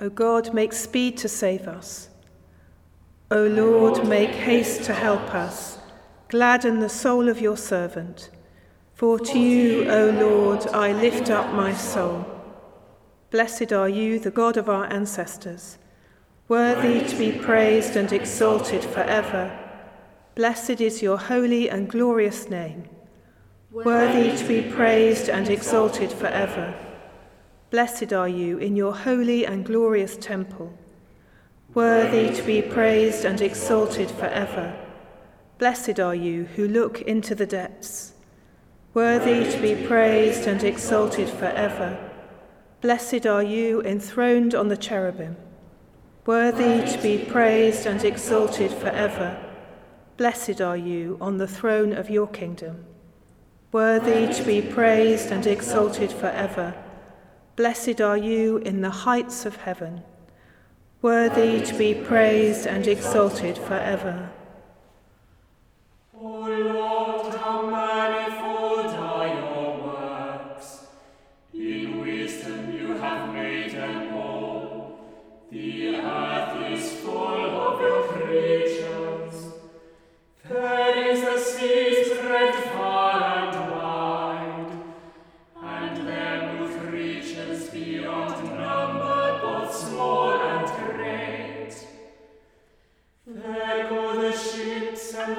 O God, make speed to save us. O Lord, make haste to help us. Gladden the soul of your servant. For to you, O Lord, I lift up my soul. Blessed are you, the God of our ancestors, worthy to be praised and exalted forever. Blessed is your holy and glorious name, worthy to be praised and exalted forever. Blessed are you in your holy and glorious temple, worthy to be praised and exalted forever. Blessed are you who look into the depths, worthy to be praised and exalted forever. Blessed are you enthroned on the cherubim, worthy to be praised and exalted forever. Blessed are you on the throne of your kingdom, worthy to be praised and exalted forever. Blessed are you in the heights of heaven, worthy to be praised and exalted forever. Ego descint sem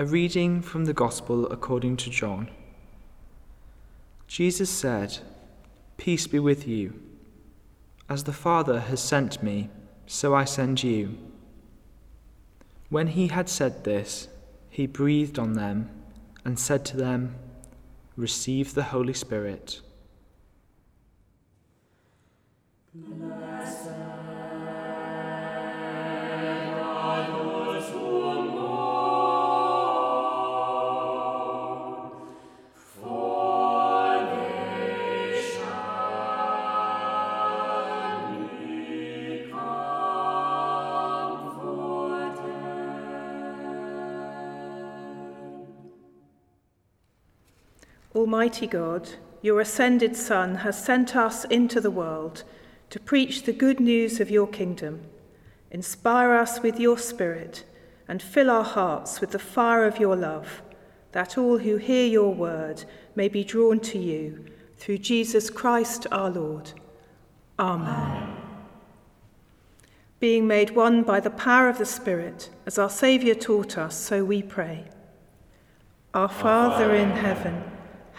A reading from the Gospel according to John. Jesus said, Peace be with you. As the Father has sent me, so I send you. When he had said this, he breathed on them and said to them, Receive the Holy Spirit. Almighty God, your ascended Son has sent us into the world to preach the good news of your kingdom. Inspire us with your Spirit and fill our hearts with the fire of your love, that all who hear your word may be drawn to you through Jesus Christ our Lord. Amen. Being made one by the power of the Spirit, as our Saviour taught us, so we pray. Our Father in heaven,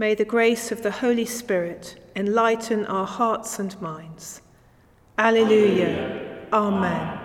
May the grace of the Holy Spirit enlighten our hearts and minds. Alleluia. Amen.